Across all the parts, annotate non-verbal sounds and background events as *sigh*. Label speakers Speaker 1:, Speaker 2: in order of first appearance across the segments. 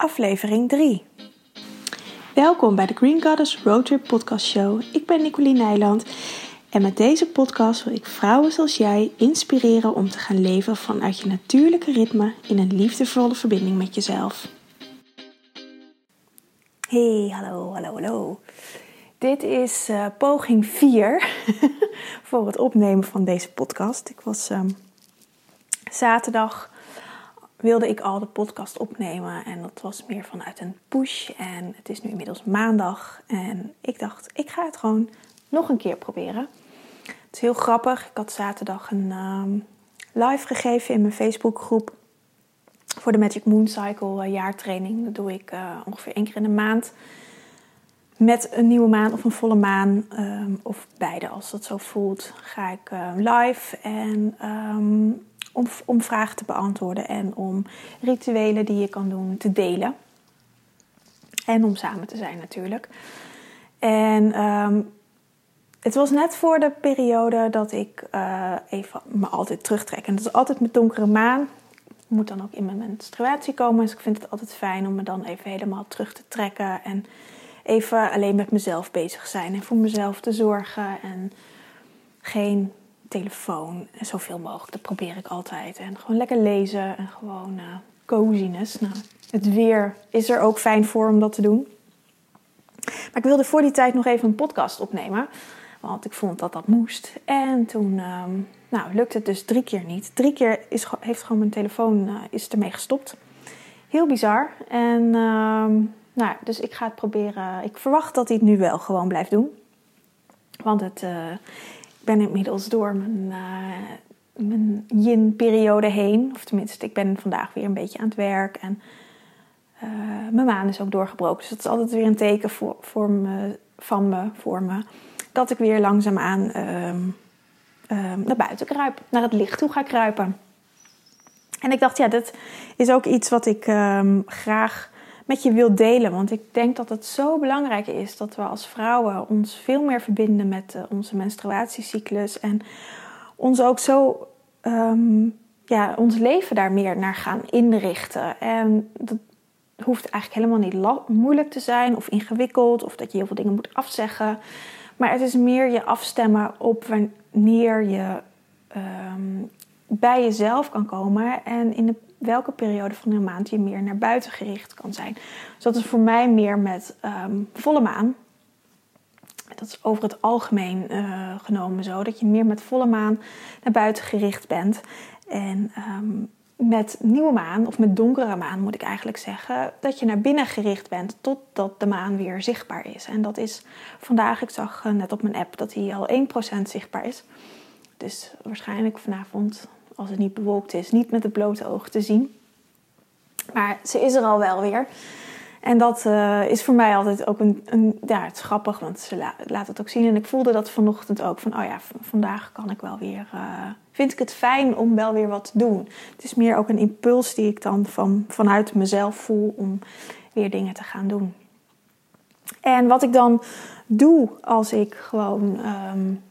Speaker 1: aflevering 3. Welkom bij de Green Goddess Roadtrip Podcast Show. Ik ben Nicoline Nijland en met deze podcast wil ik vrouwen zoals jij inspireren om te gaan leven vanuit je natuurlijke ritme in een liefdevolle verbinding met jezelf. Hey, hallo, hallo, hallo. Dit is uh, poging 4 *laughs* voor het opnemen van deze podcast. Ik was um, zaterdag wilde ik al de podcast opnemen en dat was meer vanuit een push en het is nu inmiddels maandag en ik dacht ik ga het gewoon nog een keer proberen. Het is heel grappig. Ik had zaterdag een um, live gegeven in mijn Facebookgroep voor de Magic Moon Cycle uh, jaartraining. Dat doe ik uh, ongeveer één keer in de maand met een nieuwe maan of een volle maan, um, of beide als dat zo voelt, ga ik uh, live en um, om, vragen te beantwoorden en om rituelen die je kan doen te delen. En om samen te zijn natuurlijk. En um, het was net voor de periode dat ik uh, even me altijd terugtrek. En dat is altijd met donkere maan. Ik moet dan ook in mijn menstruatie komen. Dus ik vind het altijd fijn om me dan even helemaal terug te trekken. En even alleen met mezelf bezig zijn. En voor mezelf te zorgen. En geen telefoon. En zoveel mogelijk. Dat probeer ik altijd. En gewoon lekker lezen. En gewoon uh, coziness. Nou, het weer is er ook fijn voor om dat te doen. Maar ik wilde voor die tijd nog even een podcast opnemen. Want ik vond dat dat moest. En toen um, nou, lukte het dus drie keer niet. Drie keer is, heeft gewoon mijn telefoon uh, is ermee gestopt. Heel bizar. En um, nou, dus ik ga het proberen. Ik verwacht dat hij het nu wel gewoon blijft doen. Want het, ik ben inmiddels door mijn, uh, mijn yin-periode heen. Of tenminste, ik ben vandaag weer een beetje aan het werk. En uh, mijn maan is ook doorgebroken. Dus dat is altijd weer een teken voor, voor me, van me, voor me. Dat ik weer langzaamaan um, um, naar buiten kruip. Naar het licht toe ga kruipen. En ik dacht, ja, dat is ook iets wat ik um, graag met je wil delen. Want ik denk dat het zo belangrijk is dat we als vrouwen ons veel meer verbinden met uh, onze menstruatiecyclus. En ons ook zo, um, ja, ons leven daar meer naar gaan inrichten. En dat hoeft eigenlijk helemaal niet moeilijk te zijn of ingewikkeld. Of dat je heel veel dingen moet afzeggen. Maar het is meer je afstemmen op wanneer je um, bij jezelf kan komen. En in de welke periode van de maand je meer naar buiten gericht kan zijn. Dus dat is voor mij meer met um, volle maan. Dat is over het algemeen uh, genomen zo. Dat je meer met volle maan naar buiten gericht bent. En um, met nieuwe maan, of met donkere maan moet ik eigenlijk zeggen, dat je naar binnen gericht bent totdat de maan weer zichtbaar is. En dat is vandaag, ik zag uh, net op mijn app dat hij al 1% zichtbaar is. Dus waarschijnlijk vanavond als het niet bewolkt is, niet met het blote oog te zien. Maar ze is er al wel weer. En dat uh, is voor mij altijd ook een, een, het is grappig, want ze la, laat het ook zien. En ik voelde dat vanochtend ook van, oh ja, vandaag kan ik wel weer, uh, vind ik het fijn om wel weer wat te doen. Het is meer ook een impuls die ik dan van, vanuit mezelf voel om weer dingen te gaan doen. En wat ik dan doe als ik gewoon um,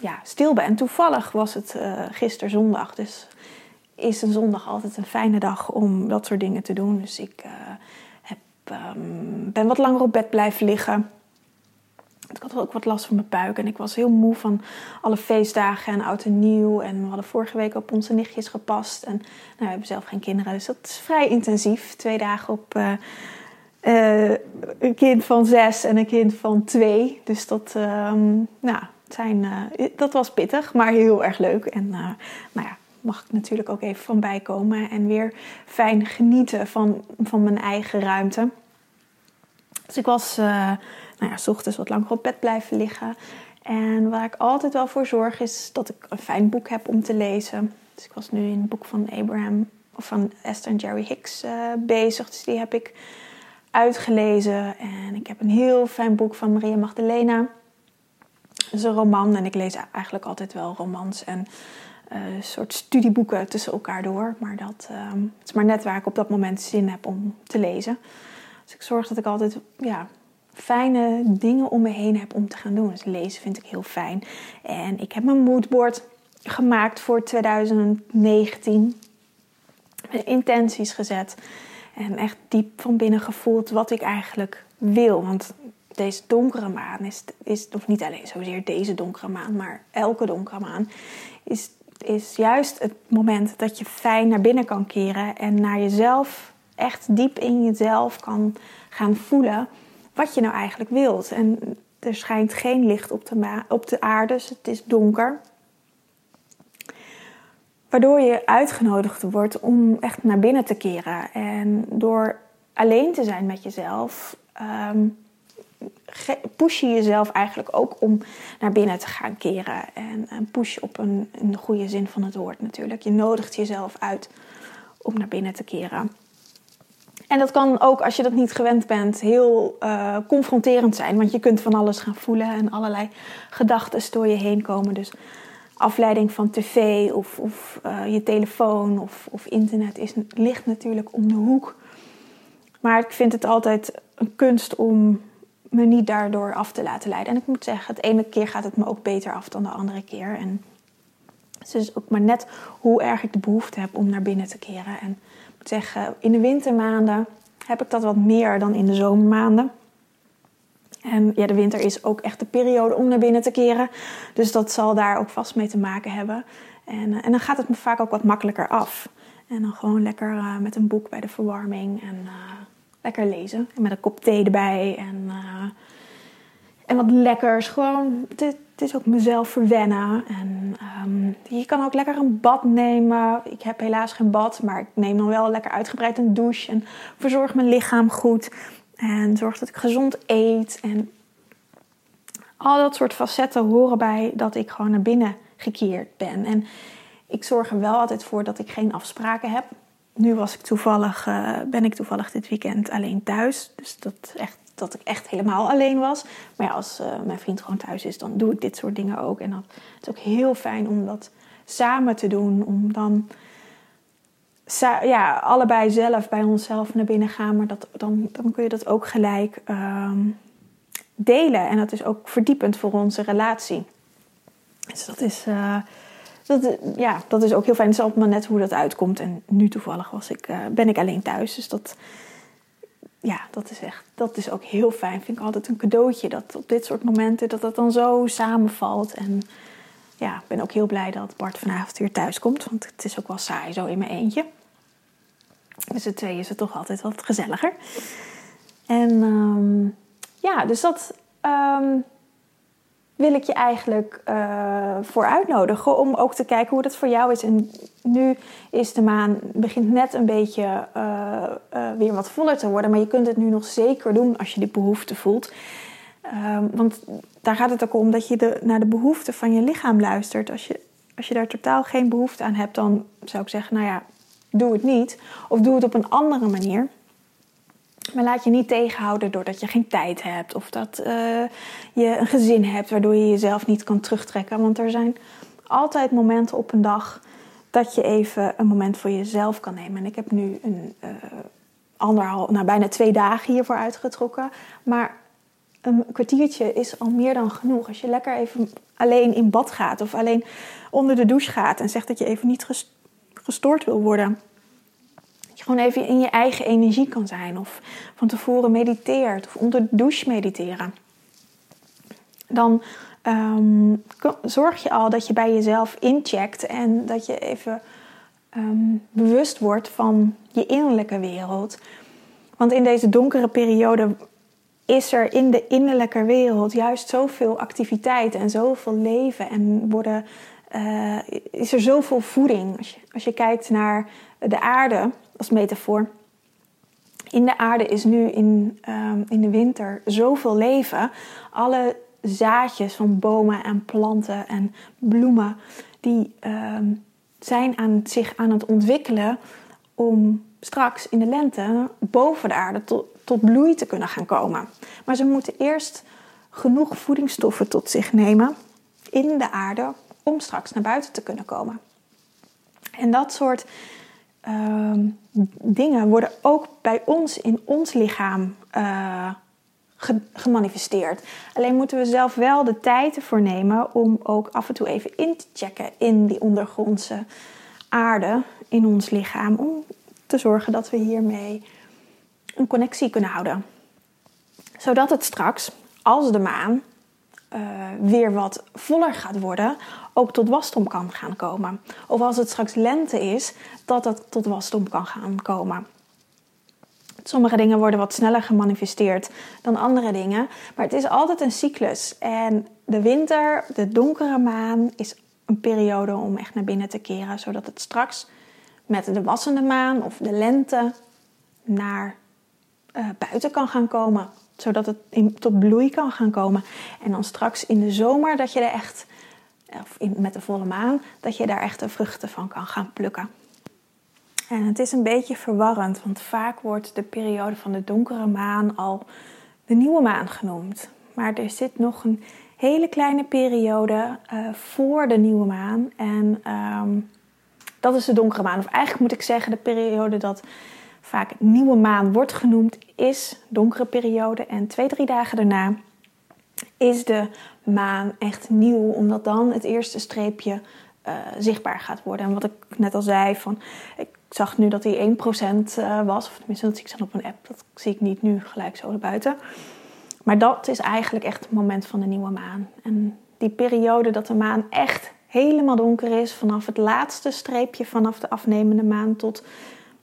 Speaker 1: ja, stil ben. En toevallig was het uh, gisteren zondag. Dus is een zondag altijd een fijne dag om dat soort dingen te doen. Dus ik uh, heb, um, ben wat langer op bed blijven liggen. Ik had ook wat last van mijn buik en ik was heel moe van alle feestdagen en oud en nieuw. En we hadden vorige week op onze nichtjes gepast. En nou, we hebben zelf geen kinderen, dus dat is vrij intensief. Twee dagen op uh, een kind van zes en een kind van twee. Dus dat, um, nou, uh, dat was pittig, maar heel erg leuk. En uh, nou ja, mag ik natuurlijk ook even van bijkomen en weer fijn genieten van, van mijn eigen ruimte. Dus ik was, uh, nou ja, s ochtends wat langer op bed blijven liggen. En waar ik altijd wel voor zorg is dat ik een fijn boek heb om te lezen. Dus ik was nu in het boek van Abraham of van Esther en Jerry Hicks bezig. Dus die heb ik uitgelezen. En ik heb een heel fijn boek van Maria Magdalena. Is een roman en ik lees eigenlijk altijd wel romans en uh, soort studieboeken tussen elkaar door. Maar dat uh, het is maar net waar ik op dat moment zin heb om te lezen. Dus ik zorg dat ik altijd ja, fijne dingen om me heen heb om te gaan doen. Dus lezen vind ik heel fijn. En ik heb mijn moodboard gemaakt voor 2019. Mijn intenties gezet. En echt diep van binnen gevoeld wat ik eigenlijk wil. Want deze donkere maan is, is of niet alleen zozeer deze donkere maan, maar elke donkere maan, is, is juist het moment dat je fijn naar binnen kan keren en naar jezelf, echt diep in jezelf kan gaan voelen wat je nou eigenlijk wilt. En er schijnt geen licht op de, op de aarde, dus het is donker. Waardoor je uitgenodigd wordt om echt naar binnen te keren. En door alleen te zijn met jezelf, um, push je jezelf eigenlijk ook om naar binnen te gaan keren. En, push op een, een goede zin van het woord natuurlijk. Je nodigt jezelf uit om naar binnen te keren. En dat kan ook, als je dat niet gewend bent, heel uh, confronterend zijn. Want je kunt van alles gaan voelen en allerlei gedachten door je heen komen. Dus afleiding van tv of, of uh, je telefoon of, of internet is, ligt natuurlijk om de hoek. Maar ik vind het altijd een kunst om me niet daardoor af te laten leiden. En ik moet zeggen, het ene keer gaat het me ook beter af dan de andere keer. En het is ook maar net hoe erg ik de behoefte heb om naar binnen te keren. En ik moet zeggen, in de wintermaanden heb ik dat wat meer dan in de zomermaanden. En ja, de winter is ook echt de periode om naar binnen te keren. Dus dat zal daar ook vast mee te maken hebben. En, eh, en dan gaat het me vaak ook wat makkelijker af. En dan gewoon lekker uh, met een boek bij de verwarming en uh, lekker lezen. En met een kop thee erbij en, uh, en wat lekkers. Gewoon, het, is ook mezelf verwennen. En um, je kan ook lekker een bad nemen. Ik heb helaas geen bad, maar ik neem dan wel lekker uitgebreid een douche. En verzorg mijn lichaam goed. En zorg dat ik gezond eet. En al dat soort facetten horen bij dat ik gewoon naar binnen gekeerd ben. En ik zorg er wel altijd voor dat ik geen afspraken heb. Nu was ik toevallig, uh, ben ik toevallig dit weekend alleen thuis. Dus dat, echt, dat ik echt helemaal alleen was. Maar ja, als uh, mijn vriend gewoon thuis is, dan doe ik dit soort dingen ook. En dat, het is ook heel fijn om dat samen te doen. Om dan ja, allebei zelf bij onszelf naar binnen gaan. Maar dat, dan, dan kun je dat ook gelijk um, delen. En dat is ook verdiepend voor onze relatie. Dus dat is, uh, dat, ja, dat is ook heel fijn. Het is altijd maar net hoe dat uitkomt. En nu toevallig was ik, uh, ben ik alleen thuis. Dus dat, ja, dat is echt, dat is ook heel fijn. Vind ik altijd een cadeautje. Dat op dit soort momenten, dat dat dan zo samenvalt. En ja, ik ben ook heel blij dat Bart vanavond weer thuis komt. Want het is ook wel saai zo in mijn eentje. Met z'n tweeën is het toch altijd wat gezelliger. En um, ja, dus dat um, wil ik je eigenlijk uh, voor uitnodigen. Om ook te kijken hoe dat voor jou is. En nu is de maan, begint net een beetje uh, uh, weer wat voller te worden. Maar je kunt het nu nog zeker doen als je die behoefte voelt. Um, want daar gaat het ook om dat je de, naar de behoeften van je lichaam luistert. Als je, als je daar totaal geen behoefte aan hebt, dan zou ik zeggen, nou ja, doe het niet. Of doe het op een andere manier. Maar laat je niet tegenhouden doordat je geen tijd hebt of dat uh, je een gezin hebt waardoor je jezelf niet kan terugtrekken. Want er zijn altijd momenten op een dag dat je even een moment voor jezelf kan nemen. En ik heb nu een uh, nou bijna twee dagen hiervoor uitgetrokken. Maar een kwartiertje is al meer dan genoeg. Als je lekker even alleen in bad gaat of alleen onder de douche gaat en zegt dat je even niet gestoord wil worden. Gewoon even in je eigen energie kan zijn. Of van tevoren mediteert. Of onder de douche mediteren. Dan um, zorg je al dat je bij jezelf incheckt. En dat je even um, bewust wordt van je innerlijke wereld. Want in deze donkere periode is er in de innerlijke wereld juist zoveel activiteit en zoveel leven. En worden uh, is er zoveel voeding. Als je, als je kijkt naar de aarde als metafoor. In de aarde is nu in, um, in de winter zoveel leven. Alle zaadjes van bomen en planten en bloemen, die um, zijn aan, zich aan het ontwikkelen om straks in de lente boven de aarde tot, tot bloei te kunnen gaan komen. Maar ze moeten eerst genoeg voedingsstoffen tot zich nemen in de aarde om straks naar buiten te kunnen komen. En dat soort uh, dingen worden ook bij ons in ons lichaam uh, gemanifesteerd. Alleen moeten we zelf wel de tijd ervoor nemen om ook af en toe even in te checken in die ondergrondse aarde in ons lichaam. Om te zorgen dat we hiermee een connectie kunnen houden. Zodat het straks, als de maan uh, weer wat voller gaat worden, ook tot wasdom kan gaan komen. Of als het straks lente is, dat het tot wasdom kan gaan komen. Sommige dingen worden wat sneller gemanifesteerd dan andere dingen. Maar het is altijd een cyclus. En de winter, de donkere maan, is een periode om echt naar binnen te keren. Zodat het straks met de wassende maan of de lente naar uh, buiten kan gaan komen. Zodat het in, tot bloei kan gaan komen. En dan straks in de zomer dat je er echt, of met de volle maan, dat je daar echt de vruchten van kan gaan plukken. En het is een beetje verwarrend, want vaak wordt de periode van de donkere maan al de nieuwe maan genoemd. Maar er zit nog een hele kleine periode uh, voor de nieuwe maan. En um, dat is de donkere maan. Of eigenlijk moet ik zeggen, de periode dat vaak nieuwe maan wordt genoemd, is donkere periode. En twee, drie dagen daarna is de maan echt nieuw, omdat dan het eerste streepje uh, zichtbaar gaat worden. En wat ik net al zei, van, ik zag nu dat hij 1% uh, was. Of tenminste, dat zie ik dan op een app. Dat zie ik niet nu gelijk zo erbuiten. Maar dat is eigenlijk echt het moment van de nieuwe maan. En die periode dat de maan echt helemaal donker is, vanaf het laatste streepje vanaf de afnemende maan tot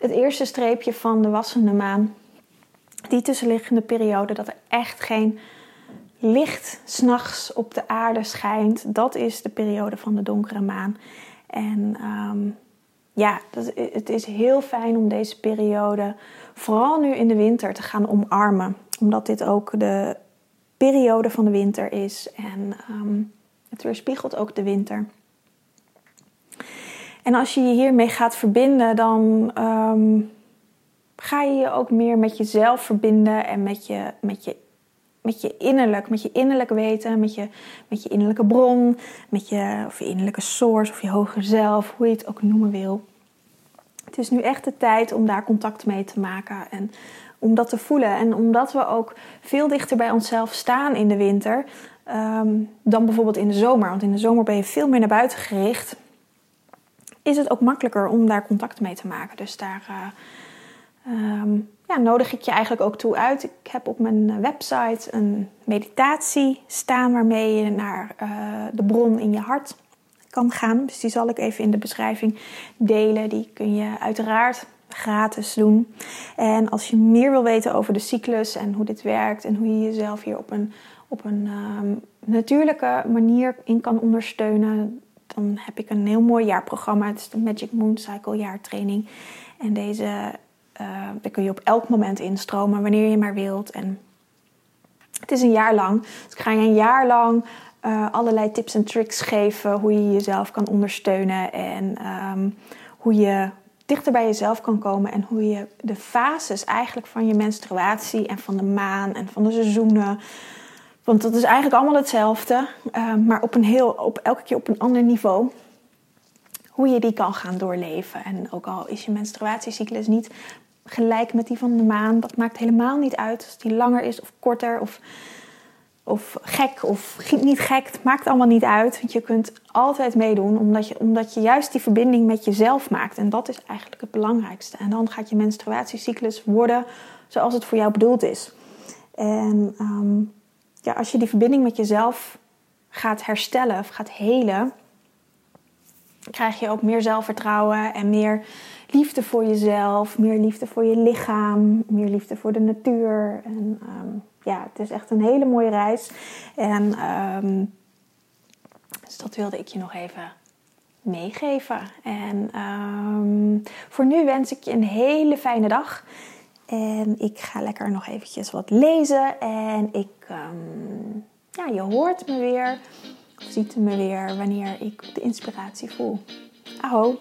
Speaker 1: het eerste streepje van de wassende maan. Die tussenliggende periode dat er echt geen licht s'nachts op de aarde schijnt, dat is de periode van de donkere maan. En um, ja, het is heel fijn om deze periode, vooral nu in de winter, te gaan omarmen. Omdat dit ook de periode van de winter is en um, het weerspiegelt ook de winter. En als je je hiermee gaat verbinden, dan um, ga je je ook meer met jezelf verbinden en met je, met je, met je innerlijk, met je innerlijk weten, met je, met je innerlijke bron, met je, of je innerlijke source of je hoger zelf, hoe je het ook noemen wil. Het is nu echt de tijd om daar contact mee te maken en om dat te voelen. En omdat we ook veel dichter bij onszelf staan in de winter um, dan bijvoorbeeld in de zomer. Want in de zomer ben je veel meer naar buiten gericht is het ook makkelijker om daar contact mee te maken. Dus daar uh, um, ja, nodig ik je eigenlijk ook toe uit. Ik heb op mijn website een meditatie staan waarmee je naar uh, de bron in je hart kan gaan. Dus die zal ik even in de beschrijving delen. Die kun je uiteraard gratis doen. En als je meer wil weten over de cyclus en hoe dit werkt en hoe je jezelf hier op een, op een um, natuurlijke manier in kan ondersteunen, dan heb ik een heel mooi jaarprogramma. Het is de Magic Moon Cycle jaartraining. En deze, uh, daar kun je op elk moment instromen, wanneer je maar wilt. En het is een jaar lang. Dus ik ga je een jaar lang uh, allerlei tips en tricks geven hoe je jezelf kan ondersteunen en um, hoe je dichter bij jezelf kan komen en hoe je de fases eigenlijk van je menstruatie en van de maan en van de seizoenen want dat is eigenlijk allemaal hetzelfde, uh, maar op, een heel, op elke keer op een ander niveau. Hoe je die kan gaan doorleven. En ook al is je menstruatiecyclus niet gelijk met die van de maan, dat maakt helemaal niet uit. Als die langer is of korter of, of gek of niet gek, het maakt allemaal niet uit. Want je kunt altijd meedoen, omdat je, omdat je juist die verbinding met jezelf maakt. En dat is eigenlijk het belangrijkste. En dan gaat je menstruatiecyclus worden zoals het voor jou bedoeld is. En um, ja, als je die verbinding met jezelf gaat herstellen of gaat helen, krijg je ook meer zelfvertrouwen en meer liefde voor jezelf, meer liefde voor je lichaam, meer liefde voor de natuur. En um, ja, het is echt een hele mooie reis. En um, dus dat wilde ik je nog even meegeven. En um, voor nu wens ik je een hele fijne dag. En ik ga lekker nog eventjes wat lezen. En ik, um, ja, je hoort me weer. Of ziet me weer wanneer ik de inspiratie voel. Aho!